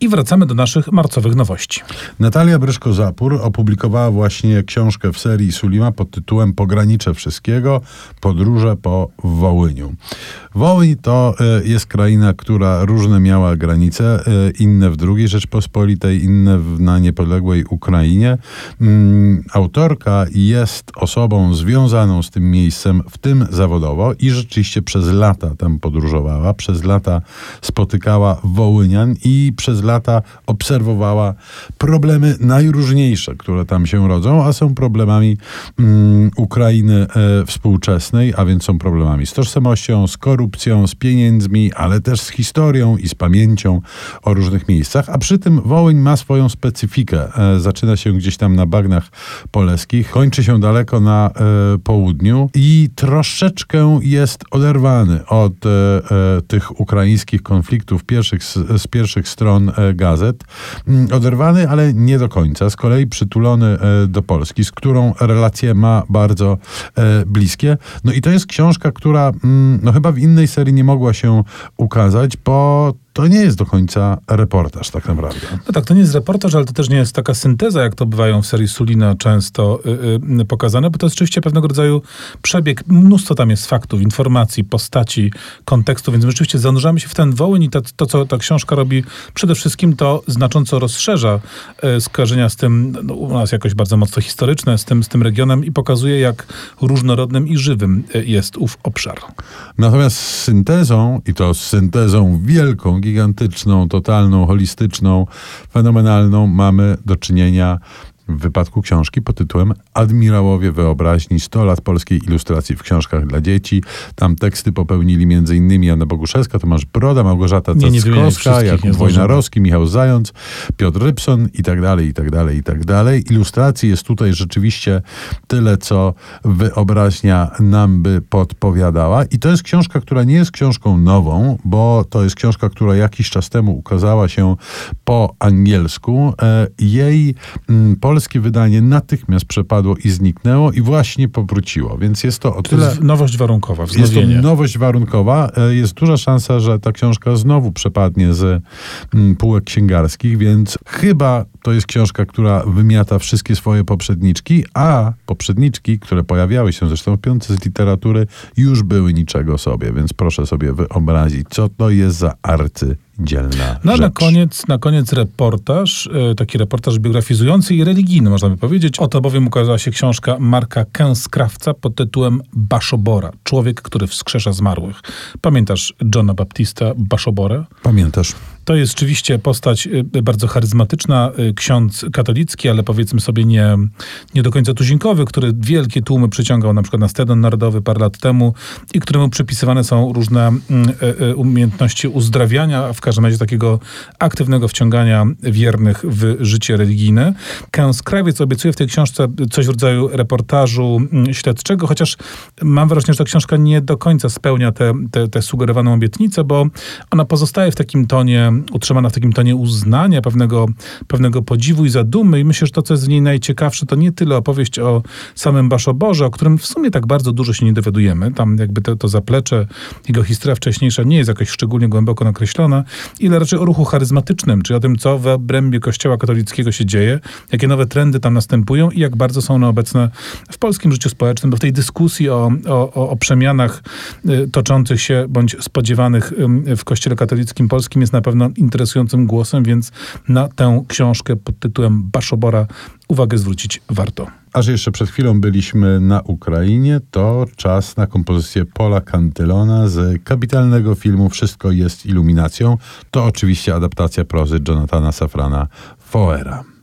I wracamy do naszych marcowych nowości. Natalia Bryszko-Zapór opublikowała właśnie książkę w serii Sulima pod tytułem Pogranicze Wszystkiego – Podróże po Wołyniu. Wołyń to e, jest kraina, która różne miała granice, e, inne w II Rzeczpospolitej, inne na niepodległej Ukrainie. Mm, autorka jest osobą związaną z tym miejscem, w tym zawodowo i rzeczywiście przez lata tam podróżowała, przez lata spotykała Wołynian i przez lata obserwowała problemy najróżniejsze, które tam się rodzą, a są problemami mm, Ukrainy e, współczesnej, a więc są problemami z tożsamością, z korupcją, z pieniędzmi, ale też z historią i z pamięcią o różnych miejscach, a przy tym Wołyń ma swoją specyfikę. E, zaczyna się gdzieś tam na bagnach poleskich, kończy się daleko na e, południu i troszeczkę jest oderwany od e, e tych ukraińskich konfliktów pierwszych, z, z pierwszych stron gazet. Mm, oderwany, ale nie do końca. Z kolei przytulony e, do Polski, z którą relacje ma bardzo e, bliskie. No i to jest książka, która mm, no chyba w innej serii nie mogła się ukazać, bo to nie jest do końca reportaż tak naprawdę. No tak, to nie jest reportaż, ale to też nie jest taka synteza, jak to bywają w serii Sulina często y, y, pokazane, bo to jest oczywiście pewnego rodzaju przebieg. Mnóstwo tam jest faktów, informacji, postaci, kontekstu, więc my rzeczywiście zanurzamy się w ten wołyń i to, to co ta książka robi, przede wszystkim to znacząco rozszerza y, skojarzenia z tym, no, u nas jakoś bardzo mocno historyczne, z tym, z tym regionem i pokazuje, jak różnorodnym i żywym y, jest ów obszar. Natomiast syntezą, i to syntezą wielką, gigantyczną, totalną, holistyczną, fenomenalną mamy do czynienia w wypadku książki pod tytułem Admirałowie Wyobraźni 100 lat polskiej ilustracji w książkach dla dzieci. Tam teksty popełnili m.in. Jana Boguszewska, Tomasz Broda, Małgorzata Cackowska, Jakub Wojnarowski, Michał Zając, Piotr Rybson i tak dalej, i tak dalej, i tak dalej. Ilustracji jest tutaj rzeczywiście tyle, co wyobraźnia nam by podpowiadała. I to jest książka, która nie jest książką nową, bo to jest książka, która jakiś czas temu ukazała się po angielsku. E, jej mm, polskie wydanie natychmiast przepadło i zniknęło i właśnie powróciło. Więc jest to o tyle... To nowość warunkowa, wznowienie. Jest to nowość warunkowa. E, jest duża szansa, że ta książka znowu przepadnie z mm, półek księgarskich, więc chyba to jest książka, która wymiata wszystkie swoje poprzedniczki, a poprzedniczki, które pojawiały się zresztą w piątce z literatury, już były niczego sobie, więc proszę sobie wyobrazić, co to jest za arcy dzielna No rzecz. na koniec, na koniec reportaż, e, taki reportaż biografizujący i religijny, można by powiedzieć. Oto bowiem ukazała się książka Marka Kęskrawca pod tytułem Baszobora. Człowiek, który wskrzesza zmarłych. Pamiętasz Johna Baptista Baszoborę? Pamiętasz. To jest rzeczywiście postać y, bardzo charyzmatyczna, y, ksiądz katolicki, ale powiedzmy sobie nie, nie do końca tuzinkowy, który wielkie tłumy przyciągał na przykład na Stadion Narodowy parę lat temu i któremu przypisywane są różne mm, y, umiejętności uzdrawiania, w każdym razie takiego aktywnego wciągania wiernych w życie religijne. Kęs Krawiec obiecuje w tej książce coś w rodzaju reportażu mm, śledczego, chociaż mam wrażenie, że ta książka nie do końca spełnia tę te, te, te sugerowaną obietnicę, bo ona pozostaje w takim tonie utrzymana w takim tonie uznania, pewnego, pewnego podziwu i zadumy. I myślę, że to, co jest w niej najciekawsze, to nie tyle opowieść o samym Baszoborze, o którym w sumie tak bardzo dużo się nie dowiadujemy. Tam jakby to, to zaplecze, jego historia wcześniejsza nie jest jakoś szczególnie głęboko nakreślona, ile raczej o ruchu charyzmatycznym, czyli o tym, co w obrębie kościoła katolickiego się dzieje, jakie nowe trendy tam następują i jak bardzo są one obecne w polskim życiu społecznym, bo w tej dyskusji o, o, o przemianach y, toczących się bądź spodziewanych w kościele katolickim polskim jest na pewno interesującym głosem, więc na tę książkę pod tytułem Baszobora uwagę zwrócić warto. A że jeszcze przed chwilą byliśmy na Ukrainie, to czas na kompozycję Pola Cantylona z kapitalnego filmu Wszystko jest iluminacją. To oczywiście adaptacja prozy Jonathana Safrana Foera.